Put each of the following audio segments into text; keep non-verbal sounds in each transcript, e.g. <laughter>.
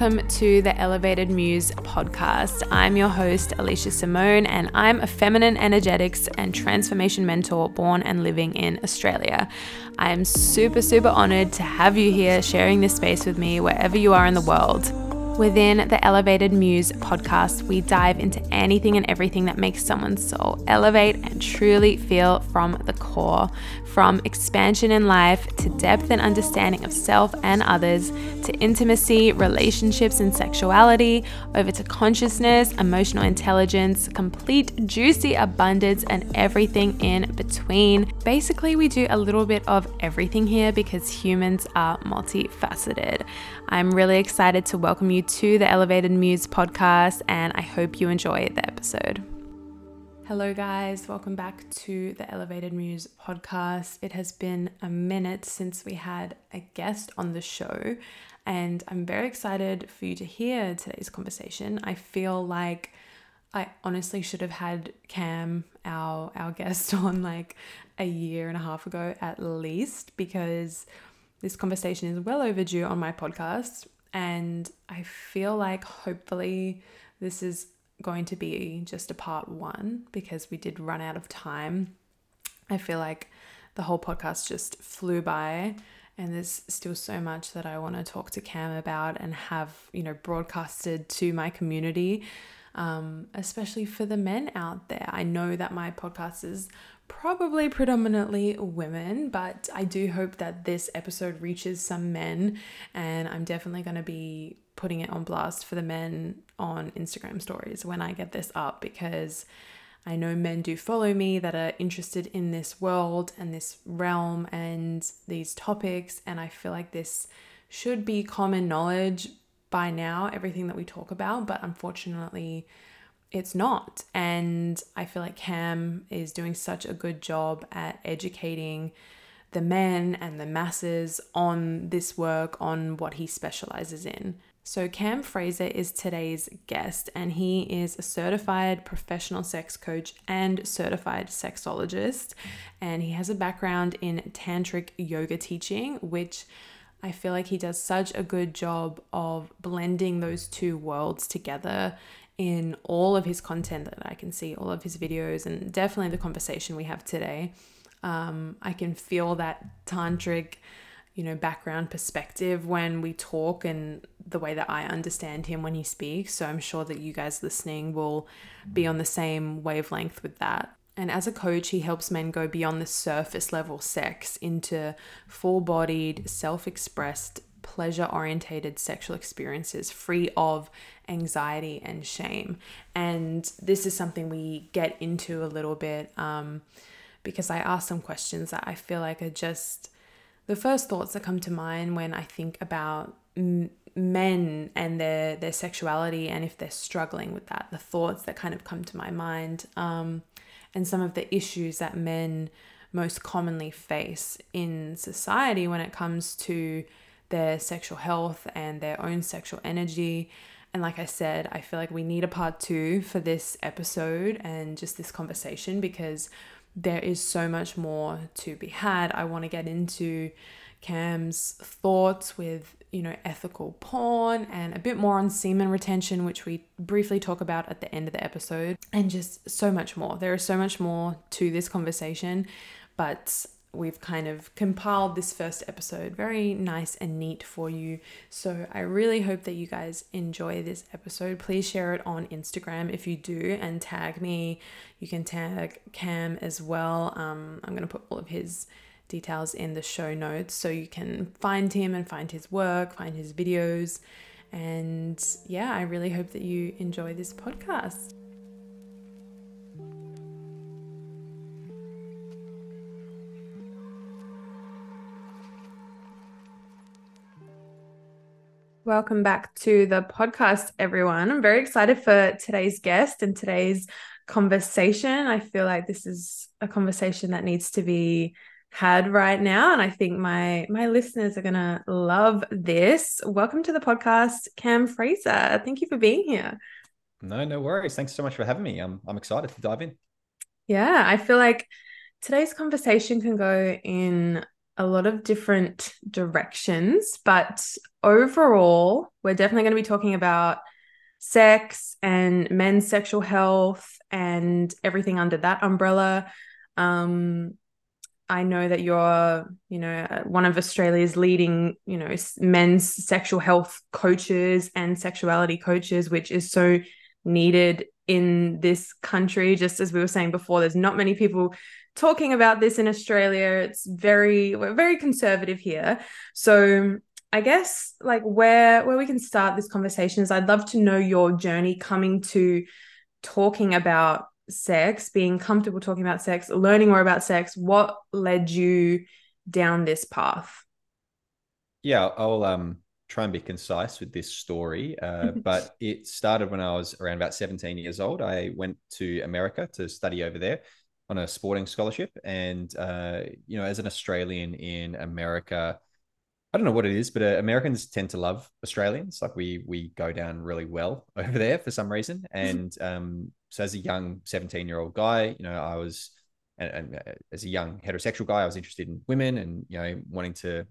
welcome to the Elevated Muse podcast. I'm your host, Aleesha Simone, and I'm a feminine energetics and transformation mentor born and living in Australia. I'm super, super honored to have you here sharing this space with me wherever you are in the world. Within the Elevated Muse podcast, we dive into anything and everything that makes someone's soul elevate and truly feel from the core. From expansion in life to depth and understanding of self and others, to intimacy, relationships, and sexuality, over to consciousness, emotional intelligence, complete juicy abundance, and everything in between. Basically, we do a little bit of everything here because humans are multifaceted. I'm really excited to welcome you to the Elevated Muse podcast, and I hope you enjoy the episode. Hello, guys. Welcome back to the Elevated Muse podcast. It has been a minute since we had a guest on the show, and I'm very excited for you to hear today's conversation. I feel like I honestly should have had Cam, our our guest, <laughs> on like a year and a half ago at least, because this conversation is well overdue on my podcast, and I feel like hopefully this is going to be just a part one because we did run out of time. I feel like the whole podcast just flew by and there's still so much that I want to talk to Cam about and have, you know, broadcasted to my community, um, especially for the men out there. I know that my podcast is probably predominantly women, but I do hope that this episode reaches some men, and I'm definitely going to be putting it on blast for the men on Instagram stories when I get this up because I know men do follow me that are interested in this world and this realm and these topics, and I feel like this should be common knowledge by now, everything that we talk about, but unfortunately, it's not. And I feel like Cam is doing such a good job at educating the men and the masses on this work, on what he specializes in. So, Cam Fraser is today's guest, and he is a certified professional sex coach and certified sexologist. And he has a background in tantric yoga teaching, which I feel like he does such a good job of blending those two worlds together in all of his content that I can see, all of his videos, and definitely the conversation we have today. Um, I can feel that tantric, you know, background perspective when we talk and the way that I understand him when he speaks. So I'm sure that you guys listening will be on the same wavelength with that. And as a coach, he helps men go beyond the surface level sex into full bodied, self expressed, pleasure orientated sexual experiences free of anxiety and shame. And this is something we get into a little bit um, because I ask some questions that I feel like are just the first thoughts that come to mind when I think about m- men and their their sexuality and if they're struggling with that the thoughts that kind of come to my mind um, and some of the issues that men most commonly face in society when it comes to their sexual health and their own sexual energy. And like I said, I feel like we need a part two for this episode and just this conversation because there is so much more to be had. I want to get into Cam's thoughts with, you know, ethical porn and a bit more on semen retention, which we briefly talk about at the end of the episode, and just so much more. There is so much more to this conversation, but we've kind of compiled this first episode very nice and neat for you. So I really hope that you guys enjoy this episode. Please share it on Instagram if you do and tag me. You can tag Cam as well. Um, I'm going to put all of his details in the show notes so you can find him and find his work, find his videos. And yeah, I really hope that you enjoy this podcast. Welcome back to the podcast, everyone. I'm very excited for today's guest and today's conversation. I feel like this is a conversation that needs to be had right now and I think my my listeners are going to love this. Welcome to the podcast, Cam Fraser. Thank you for being here. No, no worries. Thanks so much for having me. I'm I'm excited to dive in. Yeah, I feel like today's conversation can go in a lot of different directions, but overall, we're definitely going to be talking about sex and men's sexual health and everything under that umbrella. Um, I know that you're, you know, one of Australia's leading, you know, men's sexual health coaches and sexuality coaches, which is so needed in this country. Just as we were saying before, there's not many people talking about this in Australia. It's very, we're very conservative here. So I guess like where where we can start this conversation is I'd love to know your journey coming to talking about sex, being comfortable talking about sex, learning more about sex. What led you down this path? Yeah, I'll um try and be concise with this story, uh, <laughs> but it started when I was around about 17 years old. I went to America to study over there on a sporting scholarship, and uh, you know, as an Australian in America I don't know what it is, but uh, Americans tend to love Australians. Like we we go down really well <laughs> over there for some reason. And um, so as a young 17 year old guy, you know, I was and, and, as a young heterosexual guy, I was interested in women and you know wanting to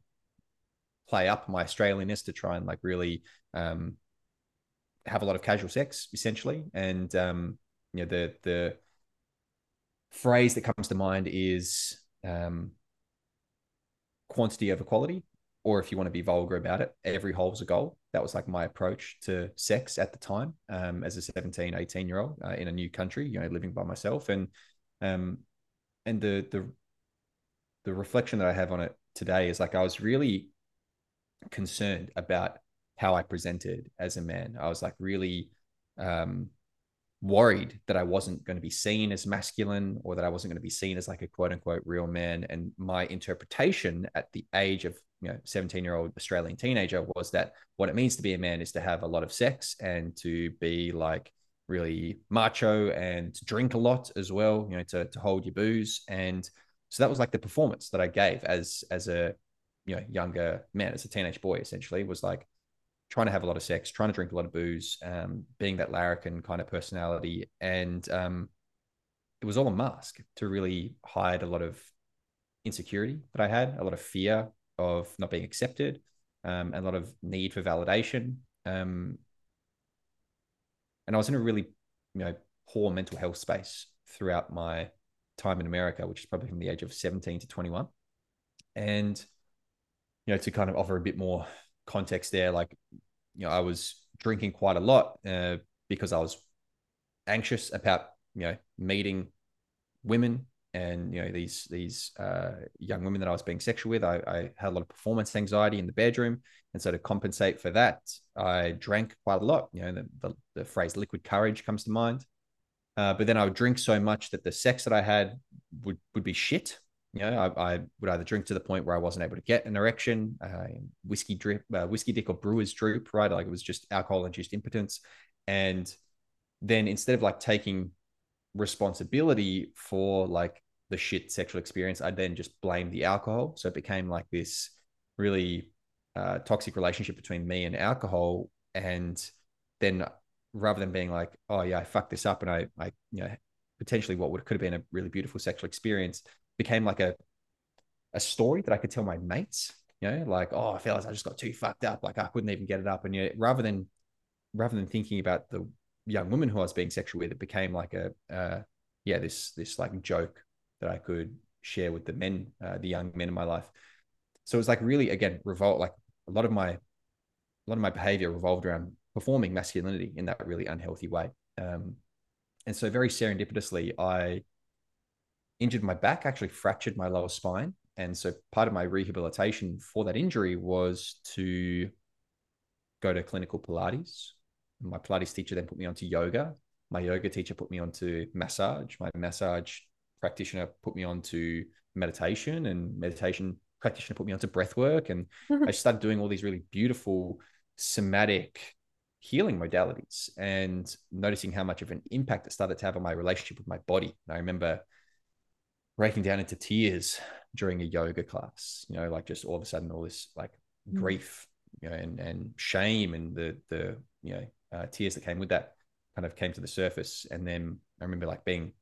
play up my Australianness to try and like really um, have a lot of casual sex essentially. And um, you know the the phrase that comes to mind is um, quantity over quality or if you want to be vulgar about it, every hole hole's a goal. That was like my approach to sex at the time um, as a 17, 18 year old uh, in a new country, you know, living by myself. And, um, and the, the, the reflection that I have on it today is like, I was really concerned about how I presented as a man. I was like really, um, worried that I wasn't going to be seen as masculine or that I wasn't going to be seen as like a quote unquote real man. And my interpretation at the age of you know 17 year old Australian teenager was that what it means to be a man is to have a lot of sex and to be like really macho and to drink a lot as well, you know, to, to hold your booze. And so that was like the performance that I gave as as a you know younger man, as a teenage boy, essentially, was like trying to have a lot of sex, trying to drink a lot of booze, um, being that larrikin kind of personality. And um, it was all a mask to really hide a lot of insecurity that I had, a lot of fear of not being accepted, um, a lot of need for validation. Um, and I was in a really, you know, poor mental health space throughout my time in America, which is probably from the age of 17 to 21. And, you know, to kind of offer a bit more context there, like, you know, I was drinking quite a lot uh, because I was anxious about, you know, meeting women and you know these these uh, young women that I was being sexual with, I, I, had a lot of performance anxiety in the bedroom, and so to compensate for that, I drank quite a lot. You know, the, the, the phrase "liquid courage" comes to mind. Uh, but then I would drink so much that the sex that I had would would be shit. You know, I, I, would either drink to the point where I wasn't able to get an erection, uh, whiskey drip, uh, whiskey dick or brewer's droop, right? Like it was just alcohol induced impotence. And then instead of like taking responsibility for like the shit sexual experience, I'd then just blame the alcohol. So it became like this really uh, toxic relationship between me and alcohol. And then rather than being like, oh yeah, I fucked this up and I, I, you know, potentially what would could have been a really beautiful sexual experience became like a a story that I could tell my mates, you know, like, oh, fellas, I just got too fucked up. Like I couldn't even get it up. And you rather than rather than thinking about the young woman who I was being sexual with, it became like a uh, yeah, this this like joke that I could share with the men, uh, the young men in my life. So it was like really again revolt. Like a lot of my a lot of my behavior revolved around performing masculinity in that really unhealthy way. Um, and so very serendipitously, I injured my back, actually fractured my lower spine. And so part of my rehabilitation for that injury was to go to clinical Pilates. My Pilates teacher then put me onto yoga. My yoga teacher put me onto massage. My massage practitioner put me on to meditation and meditation practitioner put me onto breath work. And mm-hmm. I started doing all these really beautiful somatic healing modalities and noticing how much of an impact it started to have on my relationship with my body. And I remember breaking down into tears during a yoga class, you know, like just all of a sudden all this like mm. grief, you know, and, and shame and the, the, you know, uh, tears that came with that kind of came to the surface. And then I remember like being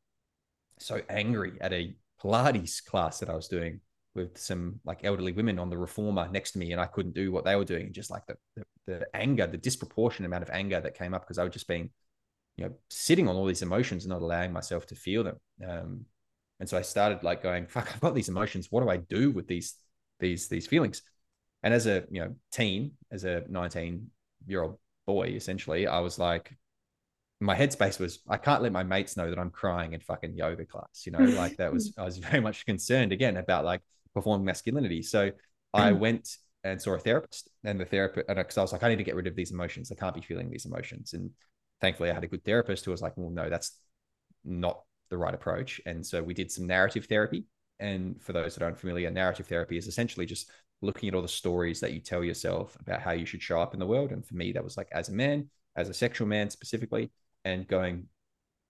so angry at a Pilates class that I was doing with some like elderly women on the reformer next to me, and I couldn't do what they were doing. Just like the the, the anger, the disproportionate amount of anger that came up because I was just being, you know, sitting on all these emotions and not allowing myself to feel them. Um, and so I started like going, "Fuck, I've got these emotions. What do I do with these these these feelings?" And as a you know teen, as a 19 year old boy, essentially, I was like, my headspace was I can't let my mates know that I'm crying in fucking yoga class. You know, like that was I was very much concerned again about like performing masculinity. So I mm. went and saw a therapist, and the therapist, and uh, because I was like, I need to get rid of these emotions. I can't be feeling these emotions. And thankfully, I had a good therapist who was like, well, no, that's not the right approach. And so we did some narrative therapy. And for those that aren't familiar, narrative therapy is essentially just looking at all the stories that you tell yourself about how you should show up in the world. And for me, that was like as a man, as a sexual man specifically, and going,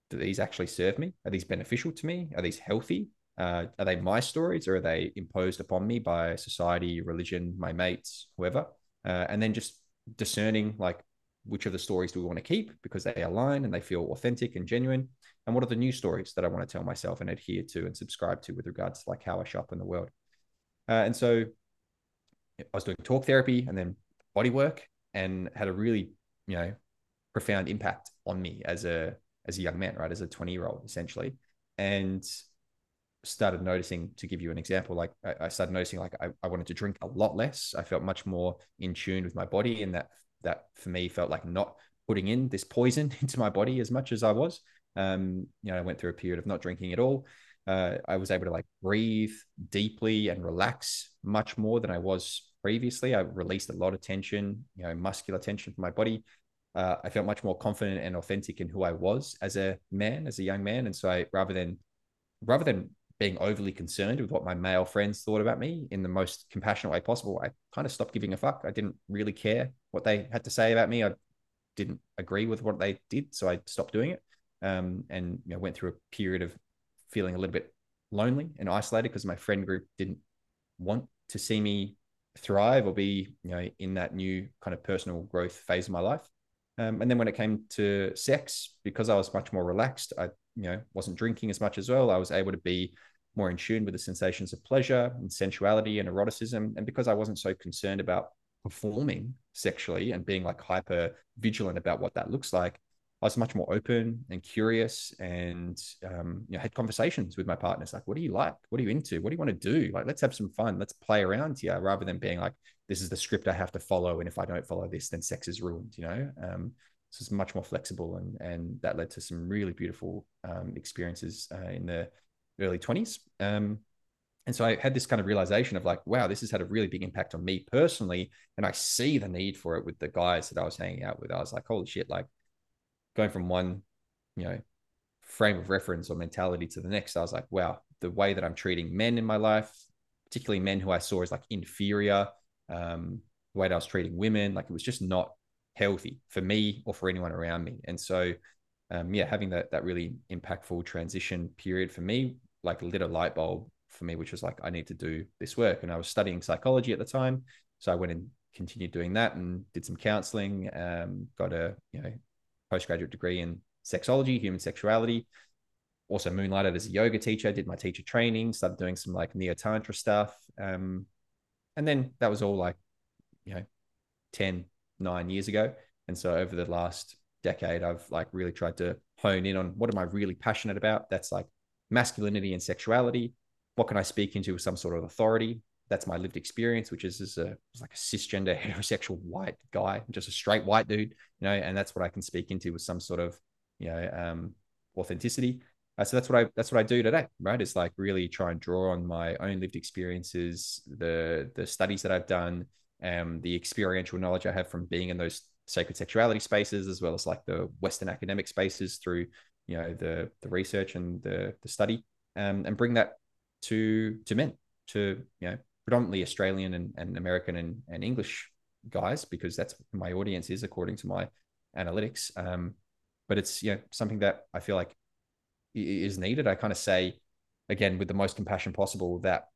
do these actually serve me? Are these beneficial to me? Are these healthy? Uh, are they my stories or are they imposed upon me by society, religion, my mates, whoever? Uh, and then just discerning like which of the stories do we want to keep because they align and they feel authentic and genuine and what are the new stories that i want to tell myself and adhere to and subscribe to with regards to like how i shop in the world uh, and so i was doing talk therapy and then body work and had a really you know profound impact on me as a as a young man, right? As a 20 year old, essentially. And started noticing, to give you an example, like I, started noticing like I, I wanted to drink a lot less. I felt much more in tune with my body. And that that for me felt like not putting in this poison <laughs> into my body as much as I was. Um, you know, I went through a period of not drinking at all. Uh, I was able to like breathe deeply and relax much more than I was previously. I released a lot of tension, you know, muscular tension from my body uh, I felt much more confident and authentic in who I was as a man, as a young man. And so I, rather than, rather than being overly concerned with what my male friends thought about me in the most compassionate way possible, I kind of stopped giving a fuck. I didn't really care what they had to say about me. I didn't agree with what they did, so I stopped doing it. Um, and you know, went through a period of feeling a little bit lonely and isolated because my friend group didn't want to see me thrive or be you know in that new kind of personal growth phase of my life um, and then when it came to sex, because I was much more relaxed, I you know wasn't drinking as much as well. I was able to be more in tune with the sensations of pleasure and sensuality and eroticism. And because I wasn't so concerned about performing sexually and being like hyper vigilant about what that looks like, I was much more open and curious and um, you know, had conversations with my partners like, what do you like? What are you into? What do you want to do? Like, let's have some fun. Let's play around here rather than being like, this is the script I have to follow. And if I don't follow this, then sex is ruined, you know? Um, so it's much more flexible. And, and that led to some really beautiful um, experiences uh, in the early 20s. Um, and so I had this kind of realization of like, wow, this has had a really big impact on me personally. And I see the need for it with the guys that I was hanging out with. I was like, holy shit, like, going from one, you know, frame of reference or mentality to the next, I was like, wow, the way that I'm treating men in my life, particularly men who I saw as like inferior, um, the way that I was treating women, like it was just not healthy for me or for anyone around me. And so, um, yeah, having that that really impactful transition period for me, like lit a light bulb for me, which was like I need to do this work. And I was studying psychology at the time, so I went and continued doing that and did some counseling. Um, got a you know postgraduate degree in sexology, human sexuality. Also moonlighted as a yoga teacher, did my teacher training, started doing some like neo tantra stuff. Um, and then that was all like, you know, 10, nine years ago. And so over the last decade, I've like really tried to hone in on what am I really passionate about? That's like masculinity and sexuality. What can I speak into with some sort of authority? That's my lived experience, which is as a like a cisgender <laughs> heterosexual white guy, just a straight white dude, you know, and that's what I can speak into with some sort of you know um, authenticity. Uh, so that's what I that's what I do today, right? It's like really try and draw on my own lived experiences, the the studies that I've done, um, the experiential knowledge I have from being in those sacred sexuality spaces, as well as like the Western academic spaces through you know the the research and the the study, um, and bring that to to men to you know predominantly Australian and, and American and, and English guys because that's my audience is according to my analytics. Um, but it's you know something that I feel like is needed. I kind of say again with the most compassion possible that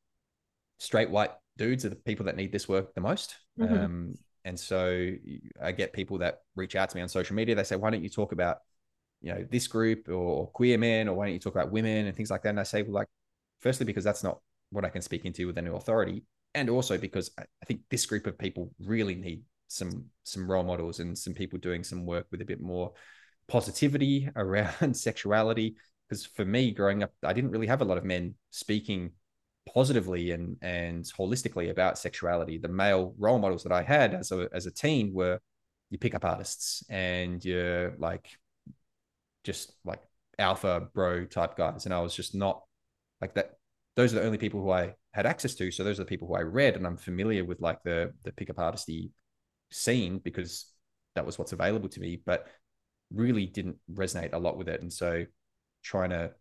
straight white dudes are the people that need this work the most. Mm-hmm. Um, and so I get people that reach out to me on social media. They say, "Why don't you talk about you know this group or queer men, or why don't you talk about women and things like that?" And I say, "Well, like, firstly, because that's not what I can speak into with any authority, and also because I, think this group of people really need some some role models and some people doing some work with a bit more positivity <laughs> around sexuality. Because for me, growing up, I didn't really have a lot of men speaking positively and and holistically about sexuality. The male role models that I had as a as a teen were your pickup artists and your like just like alpha bro type guys, and I was just not like that. Those are the only people who I had access to. So those are the people who I read, and I'm familiar with like the the pickup artisty scene because that was what's available to me. But really didn't resonate a lot with it, and so trying to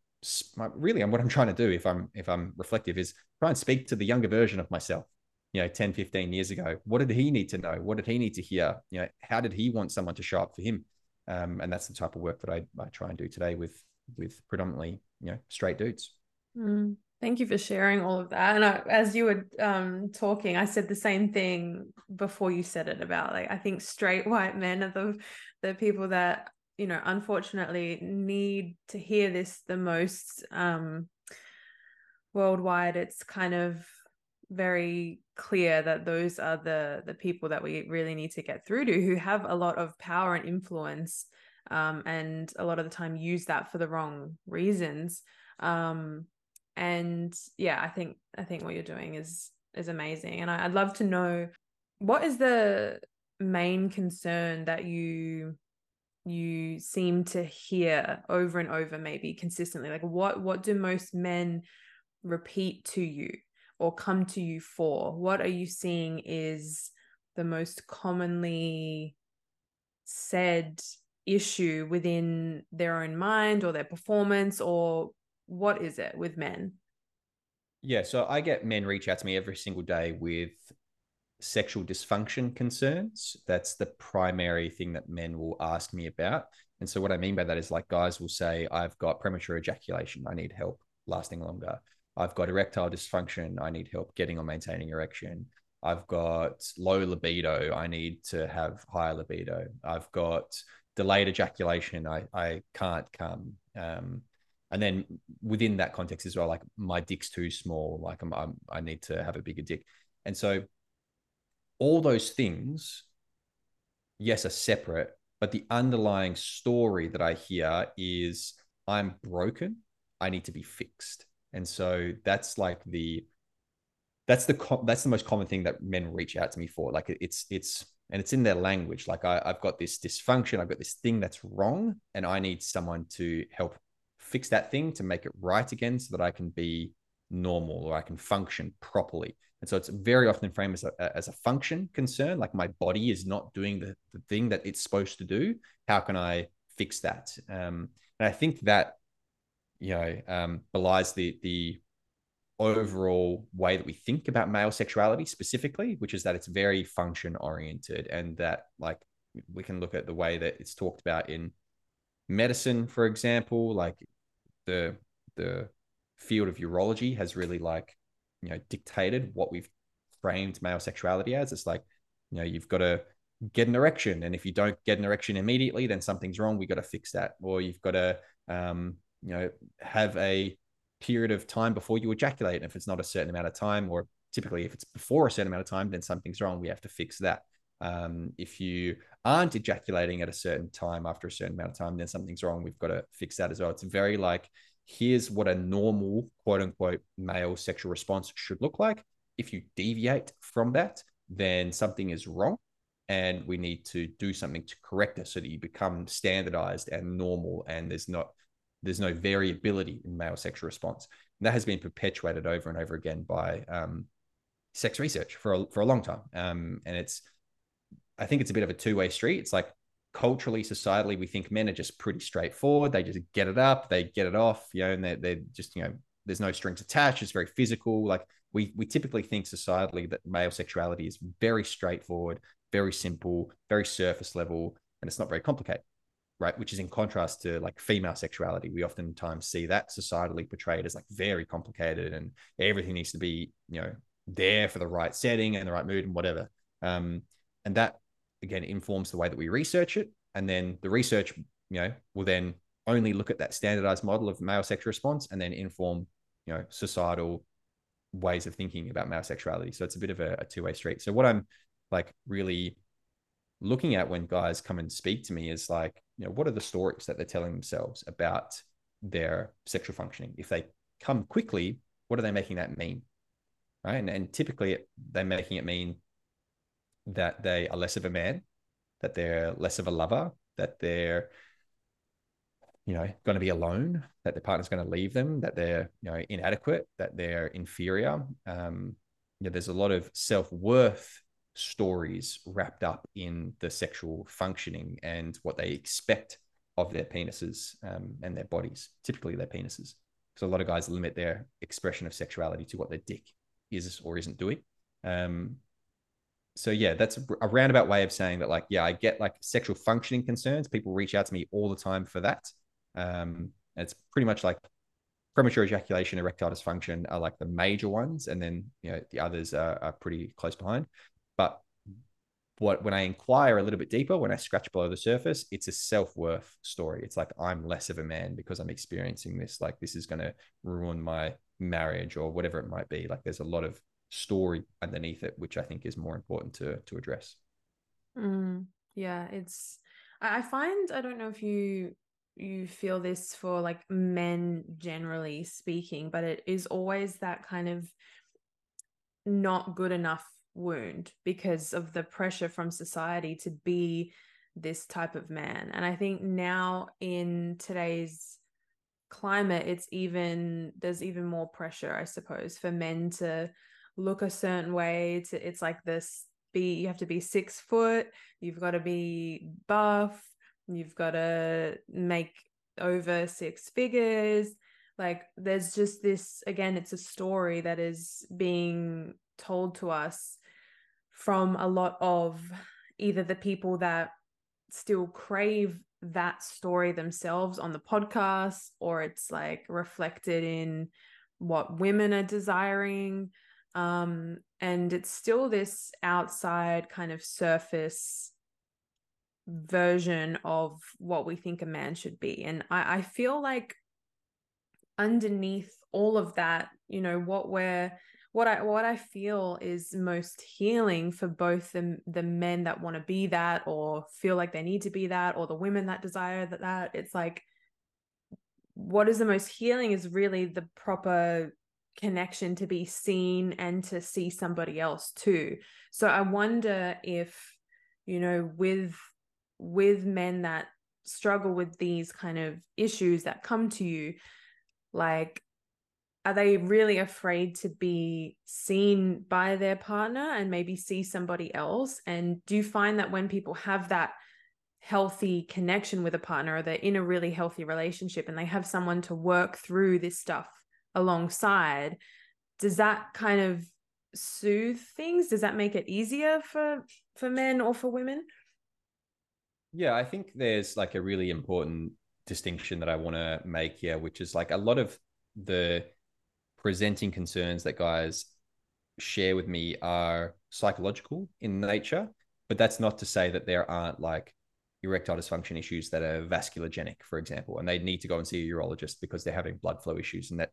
really and what i'm trying to do if i'm if i'm reflective is try and speak to the younger version of myself. You know 10 15 years ago what did he need to know? What did he need to hear? You know how did he want someone to show up for him? Um, and that's the type of work that I, I try and do today with with predominantly you know straight dudes. Mm, thank you for sharing all of that. And I, as you were um, talking i said the same thing before you said it about like i think straight white men are the the people that you know unfortunately need to hear this the most um worldwide. It's kind of very clear that those are the the people that we really need to get through to who have a lot of power and influence um, and a lot of the time use that for the wrong reasons. Um, and yeah i think i think what you're doing is is amazing. And I, i'd love to know what is the main concern that you you seem to hear over and over maybe consistently? Like what what do most men repeat to you or come to you for? What are you seeing is the most commonly said issue within their own mind or their performance or what is it with men yeah so i get men reach out to me every single day with sexual dysfunction concerns. That's the primary thing that men will ask me about. And so, what I mean by that is like guys will say, I've got premature ejaculation. I need help lasting longer. I've got erectile dysfunction. I need help getting or maintaining erection. I've got low libido. I need to have higher libido. I've got delayed ejaculation. I, I can't come. Um, and then within that context as well, like my dick's too small. Like I'm, I'm I need to have a bigger dick. And so all those things, yes, are separate, but the underlying story that I hear is I'm broken. I need to be fixed. And so that's like the that's the that's the most common thing that men reach out to me for. Like it's it's and it's in their language. Like I, I've got this dysfunction, I've got this thing that's wrong, and I need someone to help fix that thing to make it right again so that I can be normal or I can function properly. And so it's very often framed as a, as a function concern, like my body is not doing the, the thing that it's supposed to do. How can I fix that? Um, and I think that, you know, um, belies the, the overall way that we think about male sexuality specifically, which is that it's very function oriented and that like we can look at the way that it's talked about in medicine, for example, like the, the field of urology has really like you know dictated what we've framed male sexuality as. It's like you know you've got to get an erection and if you don't get an erection immediately then something's wrong we got to fix that. Or you've got to um, you know have a period of time before you ejaculate and if it's not a certain amount of time or typically if it's before a certain amount of time then something's wrong we have to fix that. Um, if you aren't ejaculating at a certain time after a certain amount of time then something's wrong we've got to fix that as well it's very like here's what a normal quote unquote male sexual response should look like. If you deviate from that, then something is wrong and we need to do something to correct it so that you become standardized and normal and there's not there's no variability in male sexual response. And that has been perpetuated over and over again by um, sex research for a, for a long time. Um, and it's, I think it's a bit of a two way street. It's like culturally, societally, we think men are just pretty straightforward. They just get it up, they get it off, you know, and they're, they're just, you know, there's no strings attached. It's very physical. Like we, we typically think societally that male sexuality is very straightforward, very simple, very surface level, and it's not very complicated, right? Which is in contrast to like female sexuality. We oftentimes see that societally portrayed as like very complicated and everything needs to be, you know, there for the right setting and the right mood and whatever. Um, and that again informs the way that we research it and then the research you know will then only look at that standardized model of male sex response and then inform you know societal ways of thinking about male sexuality. So it's a bit of a, a two way street. So what I'm like really looking at when guys come and speak to me is like, you know, what are the stories that they're telling themselves about their sexual functioning? If they come quickly, what are they making that mean? Right. And, and typically they're making it mean that they are less of a man, that they're less of a lover, that they're you know going to be alone that their partner's going to leave them that they're you know inadequate that they're inferior um you know, there's a lot of self-worth stories wrapped up in the sexual functioning and what they expect of their penises um, and their bodies, typically their penises. So a lot of guys limit their expression of sexuality to what their dick is or isn't doing. Um, so yeah, that's a roundabout way of saying that, like, yeah, I get like sexual functioning concerns. People reach out to me all the time for that. Um, it's pretty much like premature ejaculation, erectile dysfunction are like the major ones, and then you know the others are, are pretty close behind. But what when I inquire a little bit deeper, when I scratch below the surface, it's a self-worth story. It's like I'm less of a man because I'm experiencing this. Like this is gonna ruin my marriage or whatever it might be. Like there's a lot of story underneath it, which I think is more important to to address. Mm, yeah, it's I find I don't know if you you feel this for like men generally speaking, but it is always that kind of not good enough wound because of the pressure from society to be this type of man. And I think now in today's climate, it's even, there's even more pressure, I suppose, for men to look a certain way. To, it's like this be, you have to be six foot, you've got to be buff, you've got to make over six figures. Like there's just this, again, it's a story that is being told to us from a lot of either the people that still crave that story themselves on the podcast or it's like reflected in what women are desiring um and it's still this outside kind of surface version of what we think a man should be. And i i feel like underneath all of that you know what we're what I what I feel is most healing for both the the men that want to be that or feel like they need to be that or the women that desire that that it's like what is the most healing is really the proper connection to be seen and to see somebody else too. So i wonder if you know with with men that struggle with these kind of issues that come to you like are they really afraid to be seen by their partner and maybe see somebody else? And do you find that when people have that healthy connection with a partner or they're in a really healthy relationship and they have someone to work through this stuff alongside does that kind of soothe things? Does that make it easier for for men or for women? Yeah i think there's like a really important distinction that i want to make here which is like a lot of the presenting concerns that guys share with me are psychological in nature, but that's not to say that there aren't like erectile dysfunction issues that are vasculogenic, for example, and they need to go and see a urologist because they're having blood flow issues, and that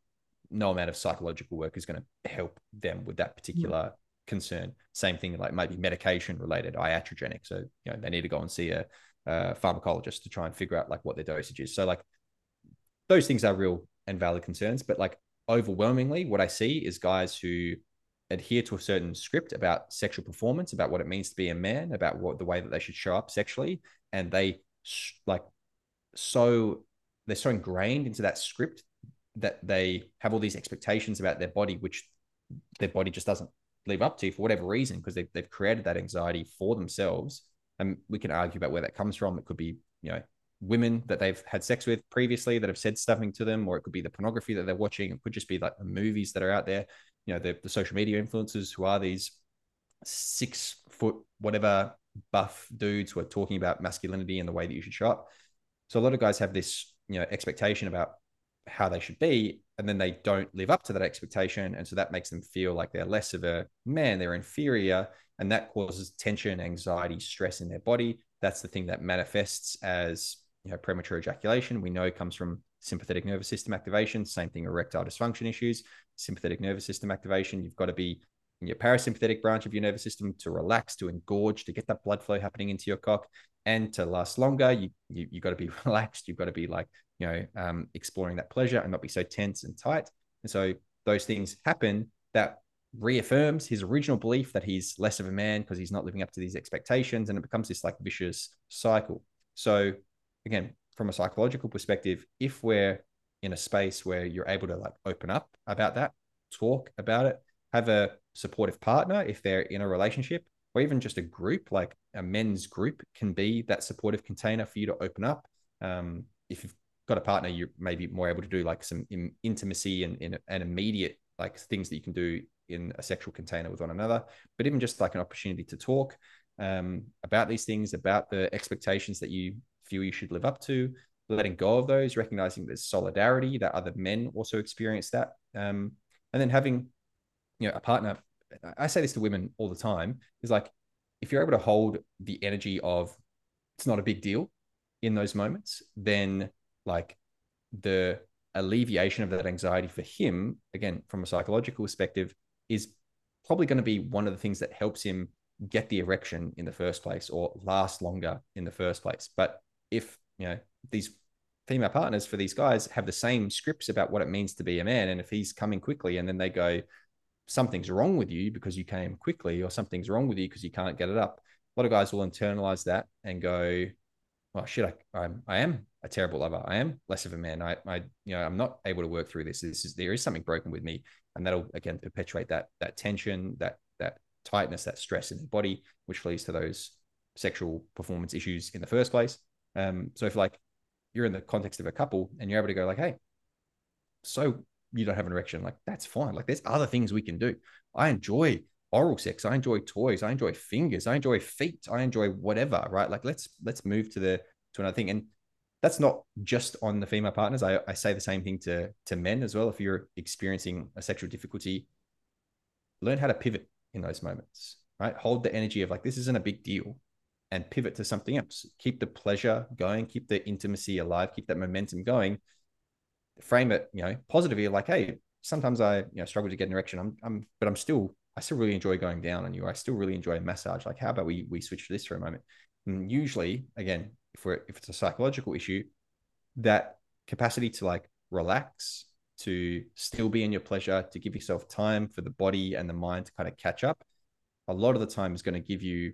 no amount of psychological work is going to help them with that particular mm. concern. Same thing, like maybe medication related, iatrogenic. So you know they need to go and see a, a pharmacologist to try and figure out like what their dosage is. So like those things are real and valid concerns, but like overwhelmingly, what I see is guys who adhere to a certain script about sexual performance, about what it means to be a man, about what the way that they should show up sexually, and they like so they're so ingrained into that script that they have all these expectations about their body, which their body just doesn't live up to for whatever reason, because they've, they've created that anxiety for themselves. And we can argue about where that comes from. It could be, you know, women that they've had sex with previously that have said something to them, or it could be the pornography that they're watching. It could just be like the movies that are out there. You know, the, the social media influencers who are these six foot whatever buff dudes who are talking about masculinity and the way that you should show up. So a lot of guys have this, you know, expectation about how they should be, and then they don't live up to that expectation, and so that makes them feel like they're less of a man, they're inferior, and that causes tension, anxiety, stress in their body. That's the thing that manifests as you know, premature ejaculation, we know comes from sympathetic nervous system activation. Same thing, erectile dysfunction issues, sympathetic nervous system activation. You've got to be your parasympathetic branch of your nervous system to relax, to engorge, to get that blood flow happening into your cock, and to last longer. You you you got to be <laughs> relaxed. You've got to be like you know um, exploring that pleasure and not be so tense and tight. And so those things happen that reaffirms his original belief that he's less of a man because he's not living up to these expectations, and it becomes this like vicious cycle. So again, from a psychological perspective, if we're in a space where you're able to like open up about that, talk about it, have a supportive partner if they're in a relationship, or even just a group, like a men's group can be that supportive container for you to open up. Um, if you've got a partner, you're maybe more able to do like some in, intimacy and, in, and immediate like things that you can do in a sexual container with one another, but even just like an opportunity to talk um, about these things, about the expectations that you feel you should live up to, letting go of those, recognizing there's solidarity that other men also experience that, um, and then having you know a partner. I say this to women all the time: is like if you're able to hold the energy of it's not a big deal in those moments, then like the alleviation of that anxiety for him, again, from a psychological perspective, is probably going to be one of the things that helps him get the erection in the first place or last longer in the first place. But if, you know, these female partners for these guys have the same scripts about what it means to be a man, and if he's coming quickly and then they go, something's wrong with you because you came quickly, or something's wrong with you because you can't get it up, a lot of guys will internalize that and go, well, shit, I, I'm, I am a terrible lover. I am less of a man. I, I, you know, I'm not able to work through this. This is there is something broken with me, and that'll again perpetuate that that tension, that that tightness, that stress in the body, which leads to those sexual performance issues in the first place. Um, so if like you're in the context of a couple and you're able to go like, hey, so you don't have an erection, like that's fine. Like there's other things we can do. I enjoy oral sex. I enjoy toys. I enjoy fingers. I enjoy feet. I enjoy whatever. Right? Like let's let's move to the to another thing. And that's not just on the female partners. I, I say the same thing to to men as well. If you're experiencing a sexual difficulty, learn how to pivot in those moments. Right? Hold the energy of like this isn't a big deal, and pivot to something else. Keep the pleasure going. Keep the intimacy alive. Keep that momentum going. Frame it, you know, positively. Like, hey, sometimes I you know struggle to get an erection. I'm I'm but I'm still I still really enjoy going down on you. I still really enjoy a massage. Like, how about we we switch to this for a moment? And usually, again, if we're if it's a psychological issue, that capacity to like relax, to still be in your pleasure, to give yourself time for the body and the mind to kind of catch up, a lot of the time is going to give you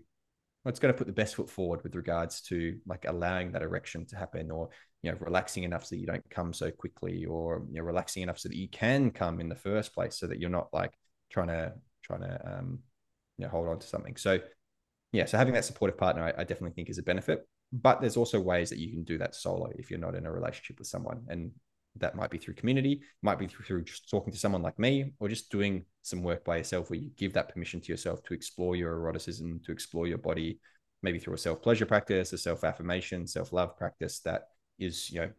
it's going to put the best foot forward with regards to like allowing that erection to happen or you know relaxing enough so that you don't come so quickly or you know relaxing enough so that you can come in the first place so that you're not like trying to trying to um, you know hold on to something. So yeah, so having that supportive partner, I, I definitely think is a benefit. But there's also ways that you can do that solo if you're not in a relationship with someone, and that might be through community, might be through just talking to someone like me, or just doing some work by yourself where you give that permission to yourself to explore your eroticism, to explore your body, maybe through a self pleasure practice, a self affirmation, self love practice that is, you know,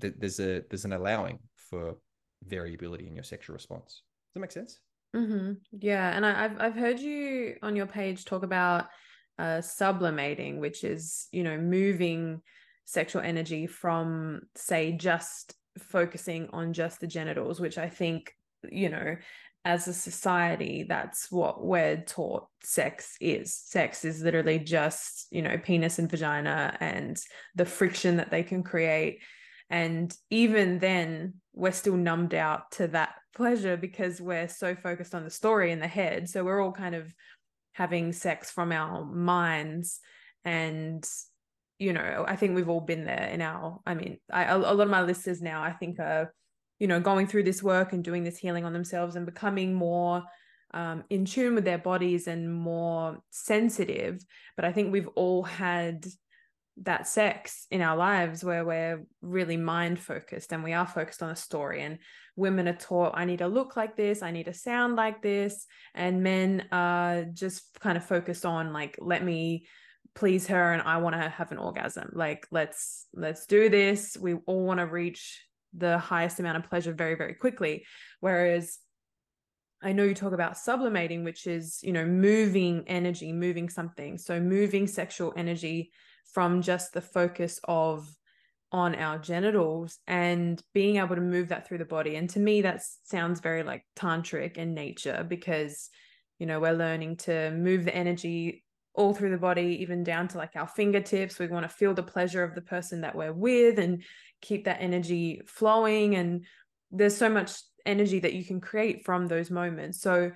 th- there's a there's an allowing for variability in your sexual response. Does that make sense? Mm-hmm. Yeah, and I, have I've heard you on your page talk about uh, sublimating, which is you know moving sexual energy from say just focusing on just the genitals, which I think you know as a society that's what we're taught sex is. Sex is literally just you know penis and vagina and the friction that they can create. And even then we're still numbed out to that pleasure because we're so focused on the story in the head. So we're all kind of having sex from our minds. And you know i think we've all been there in our i mean I, a, lot of my listeners now i think are you know going through this work and doing this healing on themselves and becoming more um, in tune with their bodies and more sensitive. But i think we've all had that sex in our lives where we're really mind focused and we are focused on a story. And women are taught i need to look like this i need to sound like this. And men are just kind of focused on like let me please her and i want to have an orgasm. Like let's let's do this. We all want to reach the highest amount of pleasure very very quickly whereas I know you talk about sublimating, which is, you know, moving energy, moving something. So moving sexual energy from just the focus of on our genitals and being able to move that through the body. And to me, that sounds very like tantric in nature because, you know, we're learning to move the energy all through the body, even down to like our fingertips. We want to feel the pleasure of the person that we're with and keep that energy flowing. And there's so much energy that you can create from those moments. So,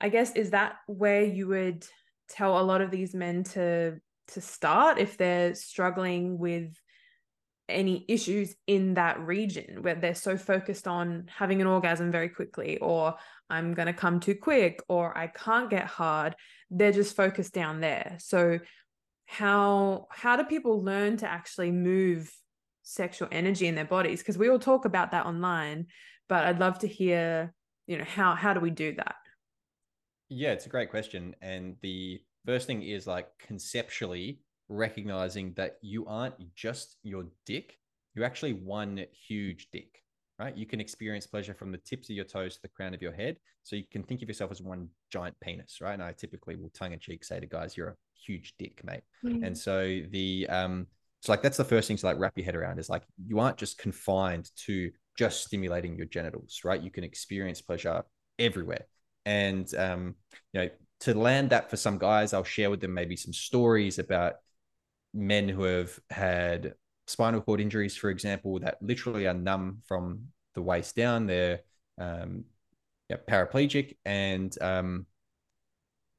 I guess, is that where you would tell a lot of these men to to start if they're struggling with any issues in that region where they're so focused on having an orgasm very quickly or I'm going to come too quick or I can't get hard they're just focused down there. So how how do people learn to actually move sexual energy in their bodies? Because we all talk about that online but I'd love to hear you know how how do we do that? Yeah it's a great question. And the first thing is like conceptually recognizing that you aren't just your dick, you're actually one huge dick, right? You can experience pleasure from the tips of your toes to the crown of your head. So you can think of yourself as one giant penis, right? And I typically will tongue in cheek say to guys, you're a huge dick, mate. Mm-hmm. And so the, um, so like that's the first thing to like wrap your head around is like you aren't just confined to just stimulating your genitals, right? You can experience pleasure everywhere. And um, you know, to land that for some guys, I'll share with them maybe some stories about men who have had spinal cord injuries, for example, that literally are numb from the waist down. They're um, yeah, paraplegic and um,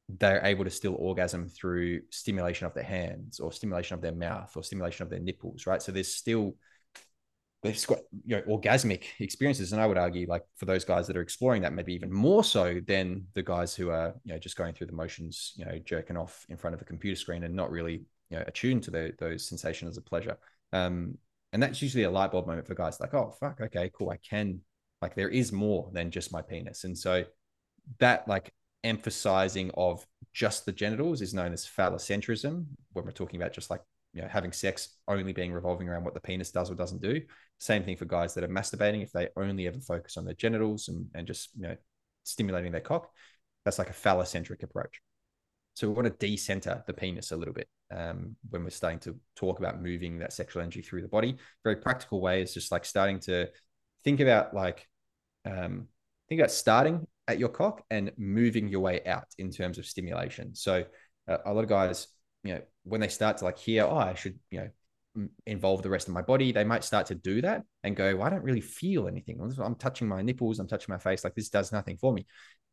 they're able to still orgasm through stimulation of their hands or stimulation of their mouth or stimulation of their nipples, right? So there's still they've got you know orgasmic experiences, and I would argue like for those guys that are exploring that, maybe even more so than the guys who are you know just going through the motions, you know, jerking off in front of a computer screen and not really you know attuned to the, those sensations of pleasure um and that's usually a light bulb moment for guys like oh fuck okay cool i can like there is more than just my penis. And so that like emphasizing of just the genitals is known as phallocentrism when we're talking about just like you know having sex only being revolving around what the penis does or doesn't do. Same thing for guys that are masturbating. If they only ever focus on their genitals and, and just you know stimulating their cock that's like a phallocentric approach. So we want to decenter the penis a little bit um, when we're starting to talk about moving that sexual energy through the body. Very practical way is just like starting to think about like um, think about starting at your cock and moving your way out in terms of stimulation. So uh, a lot of guys, you know, when they start to like hear, oh, I should, you know, involve the rest of my body, they might start to do that and go, well, I don't really feel anything. I'm touching my nipples, I'm touching my face, like this does nothing for me.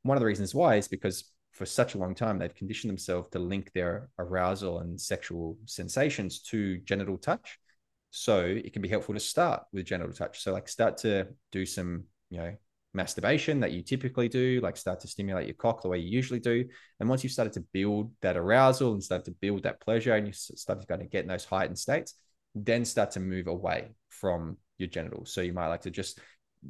One of the reasons why is because for such a long time, they've conditioned themselves to link their arousal and sexual sensations to genital touch. So it can be helpful to start with genital touch. So like start to do some, you know, masturbation that you typically do, like start to stimulate your cock the way you usually do. And once you've started to build that arousal and start to build that pleasure and you start to kind of get in those heightened states, then start to move away from your genitals. So you might like to just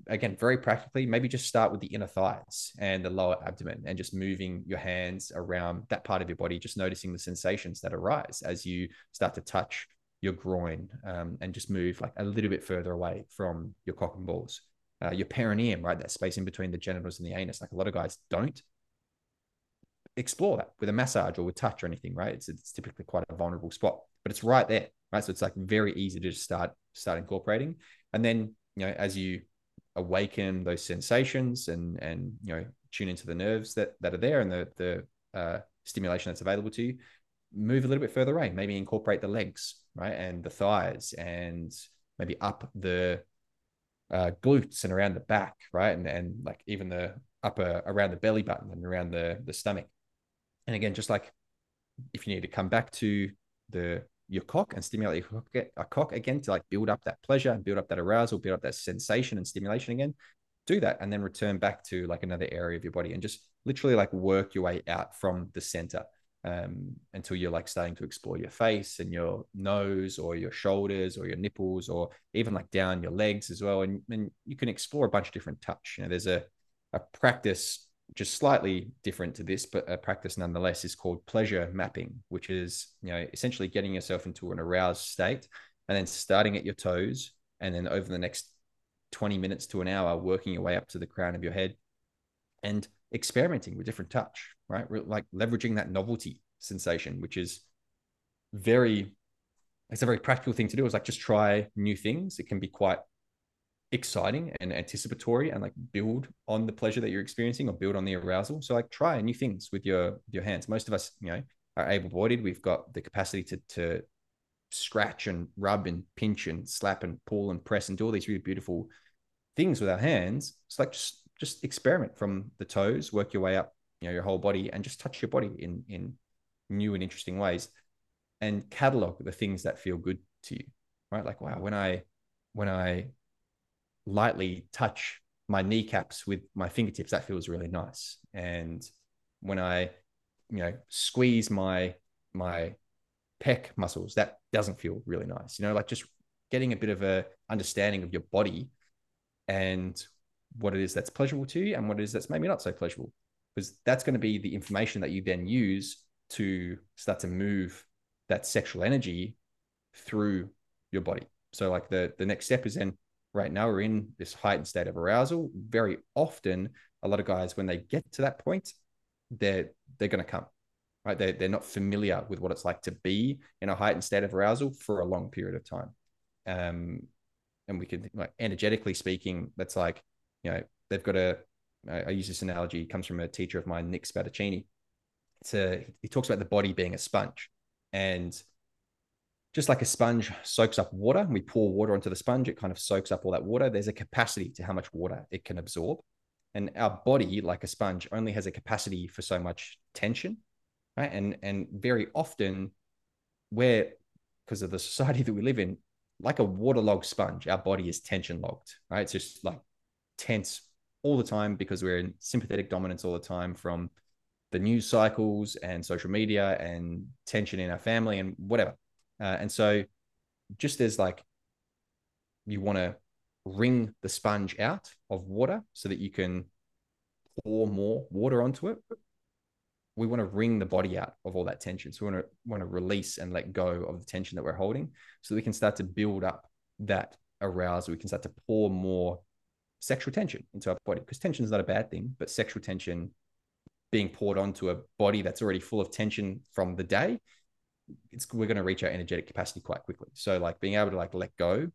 again, very practically, maybe just start with the inner thighs and the lower abdomen and just moving your hands around that part of your body, just noticing the sensations that arise as you start to touch your groin um, and just move like a little bit further away from your cock and balls. Uh, your perineum, right? That space in between the genitals and the anus. Like a lot of guys don't explore that with a massage or with touch or anything, right? It's, it's typically quite a vulnerable spot, but it's right there, right? So it's like very easy to just start start incorporating. And then, you know, as you awaken those sensations and and you know tune into the nerves that that are there and the the uh, stimulation that's available to you move a little bit further away maybe incorporate the legs right and the thighs and maybe up the uh, glutes and around the back right and and like even the upper around the belly button and around the the stomach. And again just like if you need to come back to the your cock and stimulate your cock, a cock again to like build up that pleasure and build up that arousal, build up that sensation and stimulation again. Do that and then return back to like another area of your body and just literally like work your way out from the center um, until you're like starting to explore your face and your nose or your shoulders or your nipples or even like down your legs as well. And, and you can explore a bunch of different touch. You know, there's a, a practice just slightly different to this, but a practice nonetheless is called pleasure mapping, which is you know essentially getting yourself into an aroused state and then starting at your toes, and then over the next 20 minutes to an hour, working your way up to the crown of your head and experimenting with different touch, right? Like leveraging that novelty sensation, which is very it's a very practical thing to do. It's like just try new things. It can be quite exciting and anticipatory and like build on the pleasure that you're experiencing or build on the arousal. So like try new things with your with your hands. Most of us, you know, are able-bodied. We've got the capacity to to scratch and rub and pinch and slap and pull and press and do all these really beautiful things with our hands. It's like just just experiment from the toes, work your way up, you know, your whole body, and just touch your body in in new and interesting ways, and catalog the things that feel good to you. Right, like wow, when I when I lightly touch my kneecaps with my fingertips, that feels really nice. And when I, you know, squeeze my my pec muscles, that doesn't feel really nice. You know, like just getting a bit of a understanding of your body and what it is that's pleasurable to you and what it is that's maybe not so pleasurable. Because that's going to be the information that you then use to start to move that sexual energy through your body. So like the the next step is then right now we're in this heightened state of arousal. Very often, a lot of guys, when they get to that point, they're they're going to come, right? They're, they're not familiar with what it's like to be in a heightened state of arousal for a long period of time. Um, and we can, like, energetically speaking, that's like, you know, they've got a, I, use this analogy, comes from a teacher of mine, Nick Spadaccini. A, he talks about the body being a sponge. And just like a sponge soaks up water, we pour water onto the sponge, it kind of soaks up all that water. There's a capacity to how much water it can absorb. And our body, like a sponge, only has a capacity for so much tension. Right. And and very often we're because of the society <laughs> that we live in, like a waterlogged sponge, our body is tension logged. Right. It's just like tense all the time because we're in sympathetic dominance all the time from the news cycles and social media and tension in our family and whatever. Uh, and so, just as like you want to wring the sponge out of water so that you can pour more water onto it, we want to wring the body out of all that tension. So we want to want to release and let go of the tension that we're holding, so we can start to build up that arousal. We can start to pour more sexual tension into our body because tension is not a bad thing, but sexual tension being poured onto a body that's already full of tension from the day it's we're going to reach our energetic capacity quite quickly. So like being able to like let go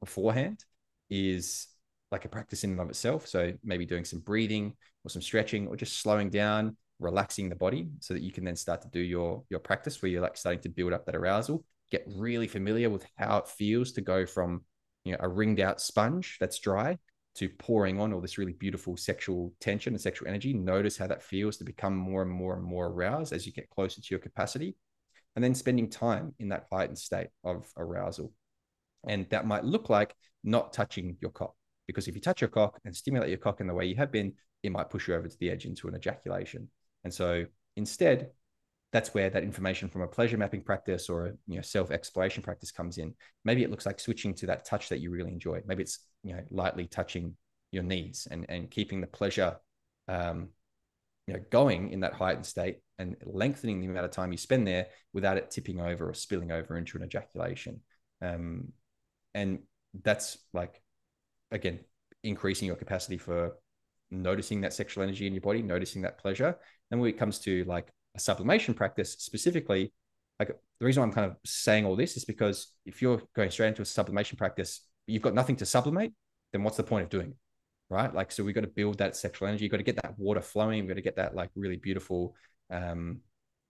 beforehand is like a practice in and of itself. So maybe doing some breathing or some stretching or just slowing down, relaxing the body so that you can then start to do your your practice where you're like starting to build up that arousal, get really familiar with how it feels to go from you know a ringed out sponge that's dry to pouring on all this really beautiful sexual tension and sexual energy. Notice how that feels to become more and more and more aroused as you get closer to your capacity and then spending time in that heightened state of arousal. And that might look like not touching your cock, because if you touch your cock and stimulate your cock in the way you have been, it might push you over to the edge into an ejaculation. And so instead, that's where that information from a pleasure mapping practice or a you know self exploration practice comes in. Maybe it looks like switching to that touch that you really enjoy. Maybe it's you know lightly touching your knees and and keeping the pleasure um, you know going in that heightened state and lengthening the amount of time you spend there without it tipping over or spilling over into an ejaculation. Um, and that's like, again, increasing your capacity for noticing that sexual energy in your body, noticing that pleasure. And when it comes to like a sublimation practice specifically, like the reason I'm kind of saying all this is because if you're going straight into a sublimation practice, you've got nothing to sublimate, then what's the point of doing it? Right. Like, so we've got to build that sexual energy. You've got to get that water flowing. We've got to get that like really beautiful um,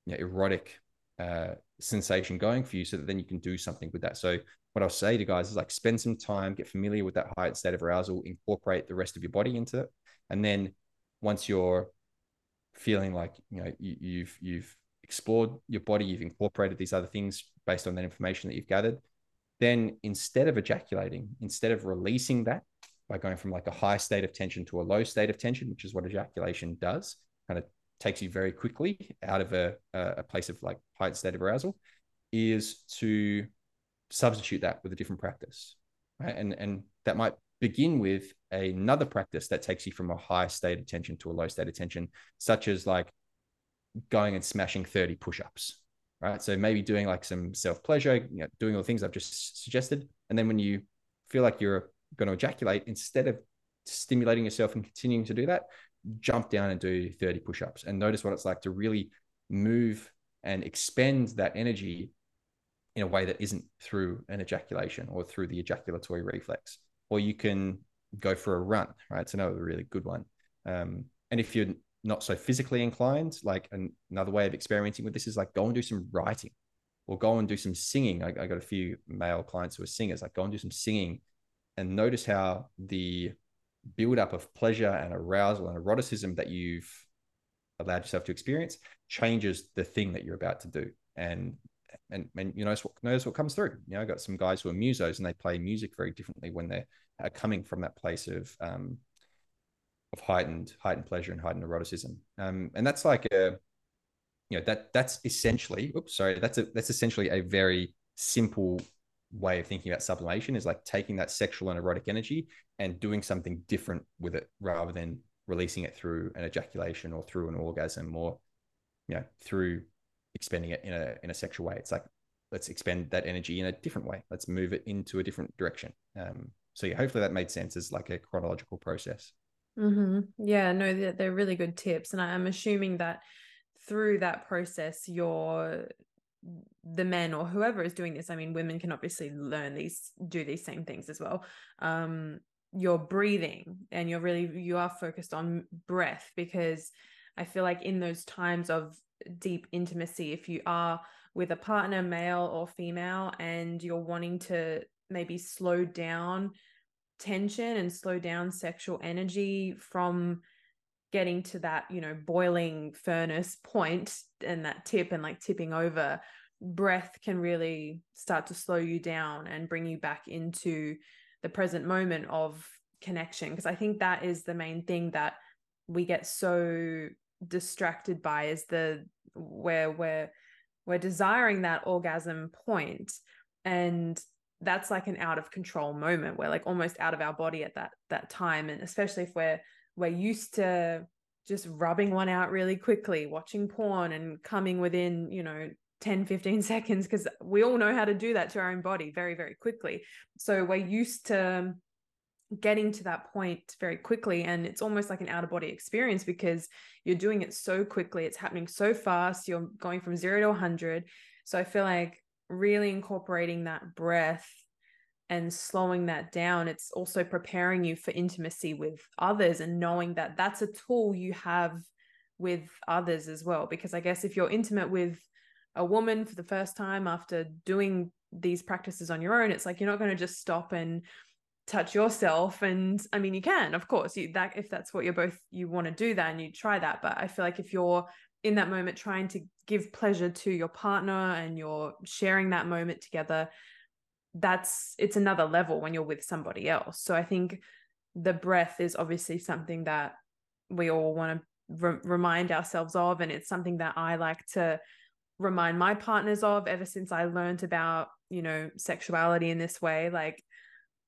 you know, erotic uh, sensation going for you so that then you can do something with that. So what I'll say to guys is like spend some time, get familiar with that heightened state of arousal, incorporate the rest of your body into it. And then once you're feeling like, you know, you, you've, you've explored your body, you've incorporated these other things based on that information that you've gathered, then instead of ejaculating, instead of releasing that by going from like a high state of tension to a low state of tension, which is what ejaculation does, kind of takes you very quickly out of a, a place of like heightened state of arousal is to substitute that with a different practice right? And and that might begin with another practice that takes you from a high state of tension to a low state of tension such as like going and smashing 30 push-ups right? So maybe doing like some self-pleasure you know, doing all the things i've just suggested. And then when you feel like you're going to ejaculate instead of stimulating yourself and continuing to do that jump down and do 30 push-ups and notice what it's like to really move and expend that energy in a way that isn't through an ejaculation or through the ejaculatory reflex. Or you can go for a run, right? It's another really good one. Um, and if you're not so physically inclined, like an, another way of experimenting with this is like go and do some writing or go and do some singing. I, I got a few male clients who are singers, like go and do some singing and notice how the buildup of pleasure and arousal and eroticism that you've allowed yourself to experience changes the thing that you're about to do. And and and you notice what notice what comes through. You know, I got some guys who are musos and they play music very differently when they're coming from that place of um, of heightened heightened pleasure and heightened eroticism. Um, and that's like a you know that that's essentially oops sorry that's a that's essentially a very simple way of thinking about sublimation is like taking that sexual and erotic energy and doing something different with it rather than releasing it through an ejaculation or through an orgasm or you know through expending it in a in a sexual way. It's like let's expend that energy in a different way. Let's move it into a different direction. Um so yeah hopefully that made sense as like a chronological process. Mm-hmm. yeah no they're, they're really good tips. And i'm assuming that through that process you're the men or whoever is doing this i mean women can obviously learn these do these same things as well. Um you're breathing and you're really you are focused on breath because i feel like in those times of deep intimacy if you are with a partner male or female and you're wanting to maybe slow down tension and slow down sexual energy from getting to that you know boiling furnace point and that tip and like tipping over breath can really start to slow you down and bring you back into the present moment of connection. Because i think that is the main thing that we get so distracted by is the where we're we're desiring that orgasm point. And that's like an out of control moment. We're like almost out of our body at that that time. And especially if we're we're used to just rubbing one out really quickly watching porn and coming within you know 10 15 <laughs> seconds because we all know how to do that to our own body very very quickly. So we're used to getting to that point very quickly and it's almost like an out of body experience because you're doing it so quickly it's happening so fast you're going from 0 to 100 so i feel like really incorporating that breath and slowing that down it's also preparing you for intimacy with others and knowing that that's a tool you have with others as well. Because i guess if you're intimate with a woman for the first time after doing these practices on your own it's like you're not going to just stop and touch yourself. And i mean you can of course you that if that's what you're both you want to do that and you try that. But i feel like if you're in that moment trying to give pleasure to your partner and you're sharing that moment together that's it's another level when you're with somebody else so i think the breath is obviously something that we all want to re- remind ourselves of and it's something that i like to remind my partners of ever since I learned about, you know, sexuality in this way. Like,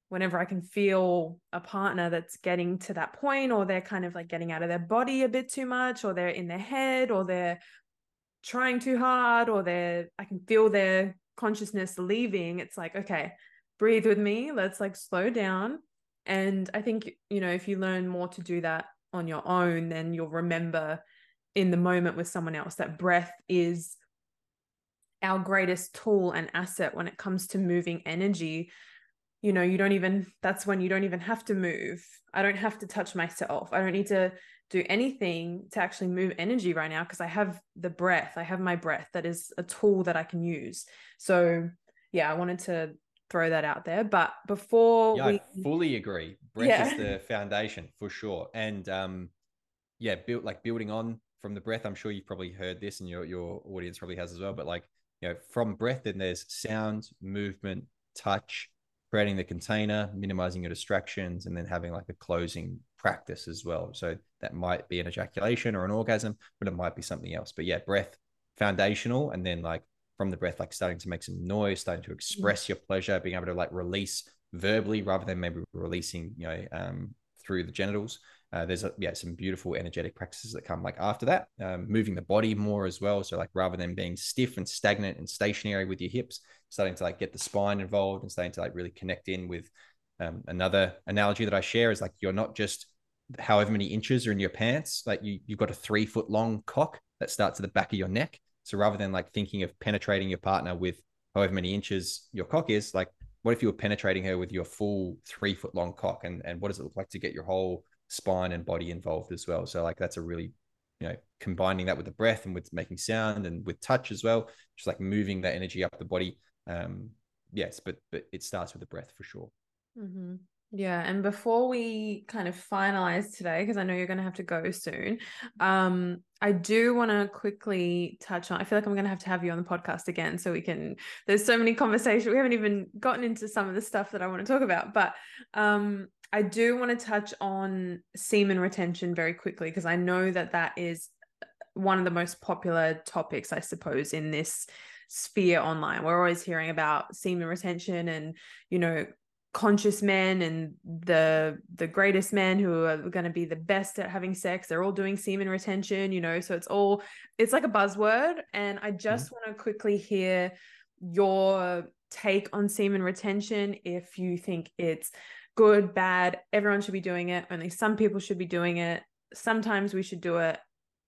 whenever I can feel a partner that's getting to that point, or they're kind of like getting out of their body a bit too much, or they're in their head, or they're trying too hard, or they're, I can feel their consciousness leaving. It's like, okay, breathe with me. Let's like slow down. And I think, you know, if you learn more to do that on your own, then you'll remember in the moment with someone else that breath is our greatest tool and asset when it comes to moving energy you know you don't even that's when you don't even have to move i don't have to touch myself i don't need to do anything to actually move energy right now because i have the breath i have my breath that is a tool that i can use. So yeah i wanted to throw that out there but before yeah, we... i fully agree. Breath yeah. is the foundation for sure. And um yeah built like building on from the breath i'm sure you've probably heard this and your your audience probably has as well but like you know, from breath, then there's sound, movement, touch, creating the container, minimizing your distractions, and then having like a closing practice as well. So that might be an ejaculation or an orgasm, but it might be something else. But yeah, breath foundational, and then like from the breath, like starting to make some noise, starting to express your pleasure, being able to like release verbally rather than maybe releasing, you know, um, through the genitals. Uh, there's a, yeah some beautiful energetic practices that come like after that, um, moving the body more as well. So like rather than being stiff and stagnant and stationary with your hips, starting to like get the spine involved and starting to like really connect in with. Um, another analogy that I share is like you're not just however many inches are in your pants, like you you've got a three foot long cock that starts at the back of your neck. So rather than like thinking of penetrating your partner with however many inches your cock is, like what if you were penetrating her with your full three foot long cock and, and what does it look like to get your whole spine and body involved as well? So like that's a really, you know, combining that with the breath and with making sound and with touch as well, just like moving that energy up the body. Um, yes, but but it starts with the breath for sure. Mm-hmm. Yeah, and before we kind of finalize today, because I know you're going to have to go soon, um, I do want to quickly touch on. I feel like I'm going to have to have you on the podcast again, so we can. There's so many conversations we haven't even gotten into some of the stuff that I want to talk about, but um, I do want to touch on semen retention very quickly because I know that that is one of the most popular topics, I suppose, in this sphere online. We're always hearing about semen retention and you know conscious men and the the greatest men who are going to be the best at having sex. They're all doing semen retention you know so it's all it's like a buzzword. And i just mm-hmm. want to quickly hear your take on semen retention if you think it's good bad everyone should be doing it only some people should be doing it sometimes we should do it.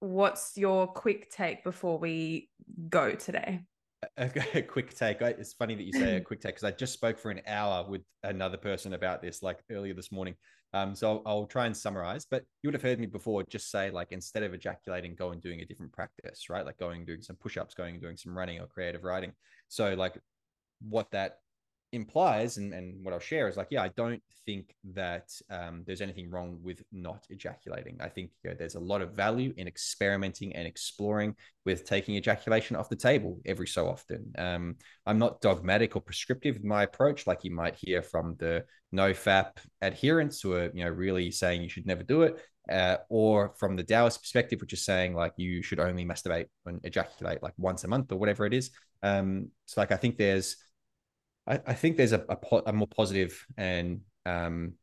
What's your quick take before we go today a, a, quick take. It's funny that you say a quick take because I just spoke for an hour with another person about this like earlier this morning. Um, so I'll, I'll, try and summarize. But you would have heard me before just say like instead of ejaculating, go and doing a different practice, right? Like going doing some push-ups, going and doing some running or creative writing. So like what that implies and, and what I'll share is like, yeah, I don't think that um, there's anything wrong with not ejaculating. I think you know, there's a lot of value in experimenting and exploring with taking ejaculation off the table every so often. Um, I'm not dogmatic or prescriptive in my approach, like you might hear from the no FAP adherents who are, you know, really saying you should never do it. Uh, or from the Taoist perspective, which is saying like you should only masturbate and ejaculate like once a month or whatever it is. Um, so like I think there's I, I think there's a, a, a, more positive and um,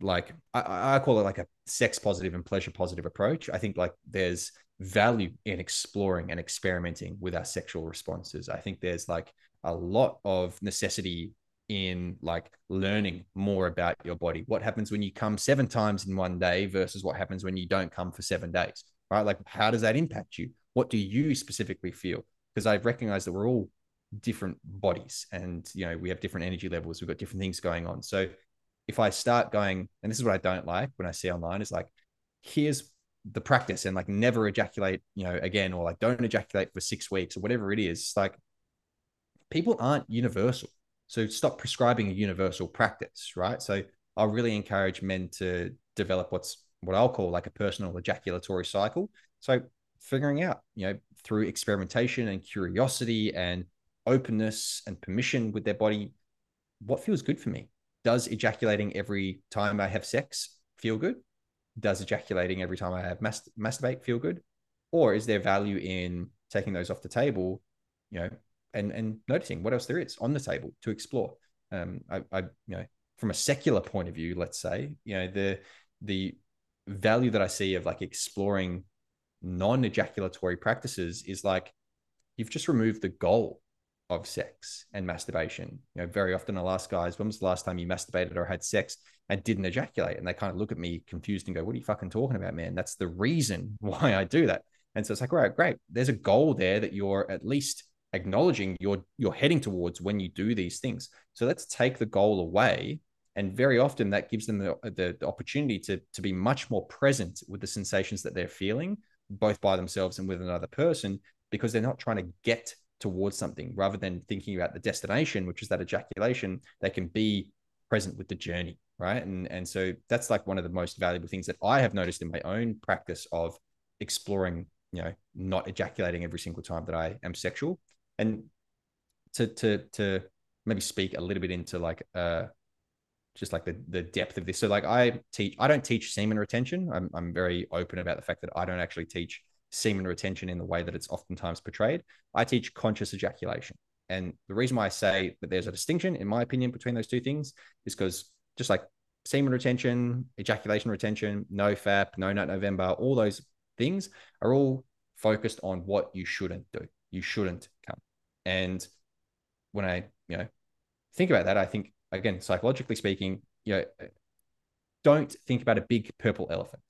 like I, I call it like a sex positive and pleasure positive approach. I think like there's value in exploring and experimenting with our sexual responses. I think there's like a lot of necessity in like learning more about your body. What happens when you come seven times in one day versus what happens when you don't come for seven days, right? Like, how does that impact you? What do you specifically feel? Because I've recognized that we're all different bodies and you know we have different energy levels we've got different things going on. So if i start going and this is what i don't like when i see online is like here's the practice and like never ejaculate you know again or like don't ejaculate for six weeks or whatever it is. Like people aren't universal. So stop prescribing a universal practice right? So i'll really encourage men to develop what's what i'll call like a personal ejaculatory cycle. So figuring out you know through experimentation and curiosity and openness and permission with their body what feels good for me? Does ejaculating every time i have sex feel good? Does ejaculating every time i have mast- masturbate feel good? Or is there value in taking those off the table you know and and noticing what else there is on the table to explore? Um i, I you know from a secular point of view let's say you know the the value that i see of like exploring non-ejaculatory practices is like you've just removed the goal of sex and masturbation. You know, very often I'll ask guys, when was the last time you masturbated or had sex and didn't ejaculate? And they kind of look at me confused and go, What are you fucking talking about, man? That's the reason <laughs> why I do that. And so it's like, all right, great. There's a goal there that you're at least acknowledging you're you're heading towards when you do these things. So let's take the goal away. And very often that gives them the, the, the opportunity to, to be much more present with the sensations that they're feeling, both by themselves and with another person, because they're not trying to get towards something rather than thinking about the destination, which is that ejaculation, they can be present with the journey. Right. And, and so that's like one of the most valuable things that I have noticed in my own practice of exploring, you know, not ejaculating every single time that I am sexual. And to, to, to maybe speak a little bit into like, uh, just like the, the depth of this. So like I teach, I don't teach semen retention. I'm, I'm very open about the fact that I don't actually teach semen retention in the way that it's oftentimes portrayed. I teach conscious ejaculation. And the reason why I say that there's a distinction, in my opinion, between those two things is because just like semen retention, ejaculation retention, no FAP, no nut November, all those things are all focused on what you shouldn't do. You shouldn't come. And when I, you know, think about that, I think again, psychologically speaking, you know, don't think about a big purple elephant.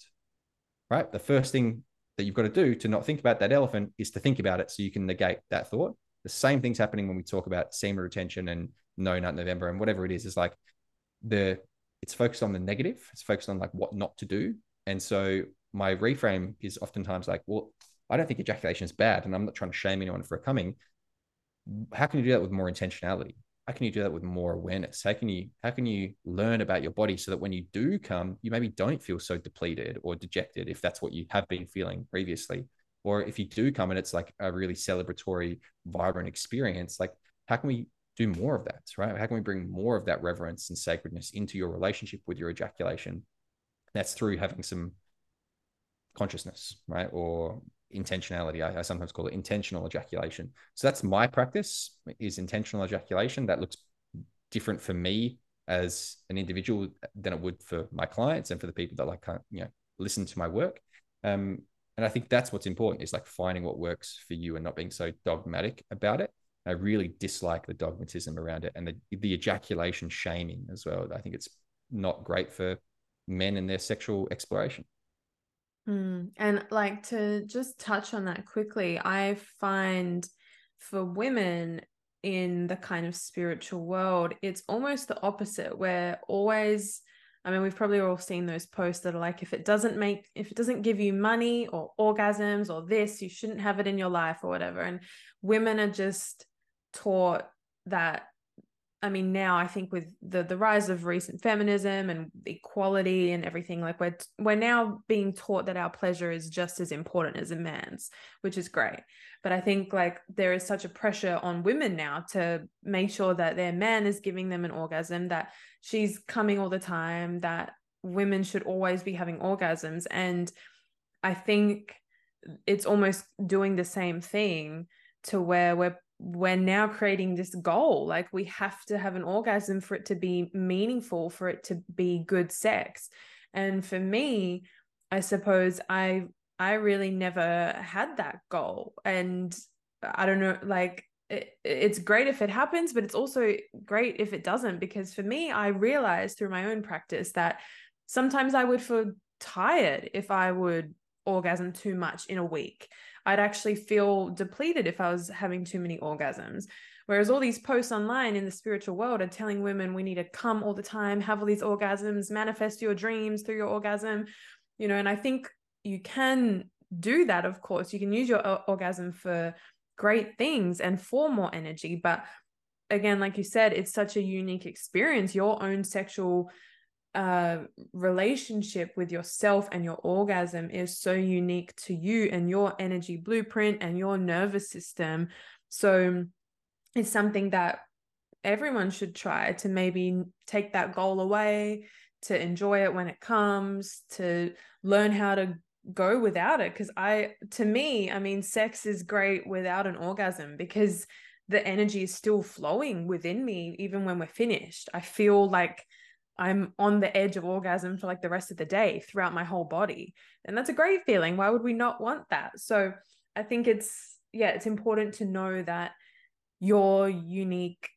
Right. The first thing that you've got to do to not think about that elephant is to think about it so you can negate that thought. the same things happening when we talk about semen retention and no nut November and whatever it is. Is like the it's focused on the negative. It's focused on like what not to do. And so my reframe is oftentimes like, well, I don't think ejaculation is bad, and I'm not trying to shame anyone for coming. How can you do that with more intentionality? How can you do that with more awareness? How can you how can you learn about your body so that when you do come, you maybe don't feel so depleted or dejected if that's what you have been feeling previously, or if you do come and it's like a really celebratory, vibrant experience, like how can we do more of that, right? How can we bring more of that reverence and sacredness into your relationship with your ejaculation? That's through having some consciousness, right? Or intentionality. I, I, sometimes call it intentional ejaculation. So that's my practice is intentional ejaculation. That looks different for me as an individual than it would for my clients and for the people that like you know listen to my work. Um, and I think that's what's important is like finding what works for you and not being so dogmatic about it. I really dislike the dogmatism around it and the, the ejaculation shaming as well. I think it's not great for men and their sexual exploration. Mm. And like to just touch on that quickly, I find for women in the kind of spiritual world, it's almost the opposite. We're always, I mean, we've probably all seen those posts that are like, if it doesn't make, if it doesn't give you money or orgasms or this, you shouldn't have it in your life or whatever. And women are just taught that I mean, now I think with the the rise of recent feminism and equality and everything, like we're we're now being taught that our pleasure is just as important as a man's, which is great. But I think like there is such a pressure on women now to make sure that their man is giving them an orgasm, that she's coming all the time, that women should always be having orgasms, and I think it's almost doing the same thing to where we're we're now creating this goal like we have to have an orgasm for it to be meaningful for it to be good sex. And for me i suppose i i really never had that goal. And i don't know like it, it's great if it happens but it's also great if it doesn't because for me i realized through my own practice that sometimes i would feel tired if i would orgasm too much in a week I'd actually feel depleted if I was having too many orgasms. Whereas all these posts online in the spiritual world are telling women we need to come all the time, have all these orgasms, manifest your dreams through your orgasm, you know, and I think you can do that, of course. You can use your orgasm for great things and for more energy. But again, like you said, it's such a unique experience. Your own sexual uh, relationship with yourself and your orgasm is so unique to you and your energy blueprint and your nervous system. So it's something that everyone should try to maybe take that goal away, to enjoy it when it comes, to learn how to go without it. Because I, to me, I mean, sex is great without an orgasm because the energy is still flowing within me, even when we're finished. I feel like I'm on the edge of orgasm for like the rest of the day throughout my whole body. And that's a great feeling. Why would we not want that? So I think it's, yeah, it's important to know that your unique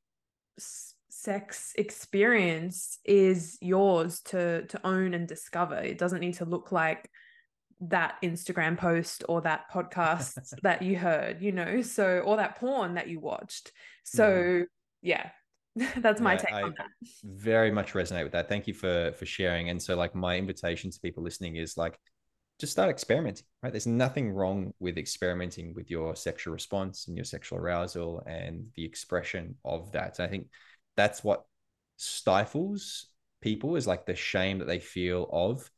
sex experience is yours to to own and discover. It doesn't need to look like that Instagram post or that podcast <laughs> that you heard, you know, so or that porn that you watched. So mm-hmm. yeah, <laughs> that's my yeah, take I on that. very much resonate with that. Thank you for for sharing. And so like my invitation to people listening is like just start experimenting right? There's nothing wrong with experimenting with your sexual response and your sexual arousal and the expression of that. So i think that's what stifles people is like the shame that they feel of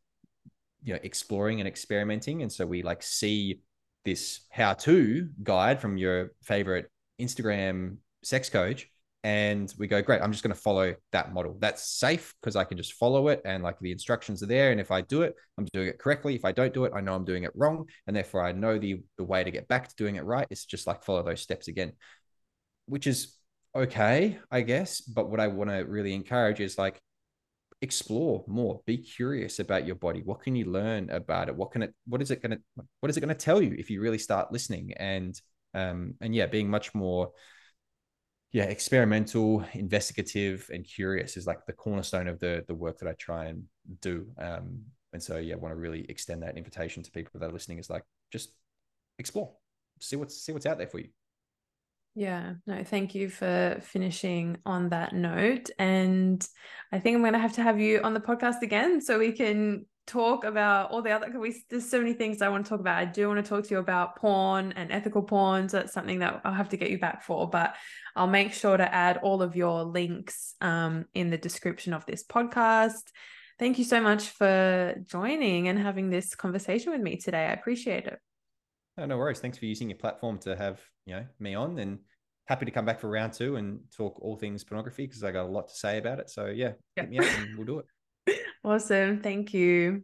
you know exploring and experimenting. And so we like see this how to guide from your favorite instagram sex coach and we go great i'm just going to follow that model. That's safe because i can just follow it and like the instructions are there and if i do it i'm doing it correctly. If i don't do it i know i'm doing it wrong and therefore i know the the way to get back to doing it right is just like follow those steps again. Which is okay i guess but what i want to really encourage is like explore more. Be curious about your body. What can you learn about it? What can it what is it going to what is it going to tell you if you really start listening? And um and yeah being much more yeah, experimental, investigative, and curious is like the cornerstone of the the work that I try and do. Um, and so yeah, I want to really extend that invitation to people that are listening is like just explore, see what's see what's out there for you. Yeah, no, thank you for finishing on that note. And I think I'm going to have to have you on the podcast again so we can talk about all the other we there's so many things I want to talk about. I do want to talk to you about porn and ethical porn. So that's something that I'll have to get you back for, but I'll make sure to add all of your links um, in the description of this podcast. Thank you so much for joining and having this conversation with me today. I appreciate it. No, no worries. Thanks for using your platform to have you know me on, and happy to come back for round two and talk all things pornography because I got a lot to say about it. So yeah, yeah. hit me up and we'll do it. Awesome. Thank you.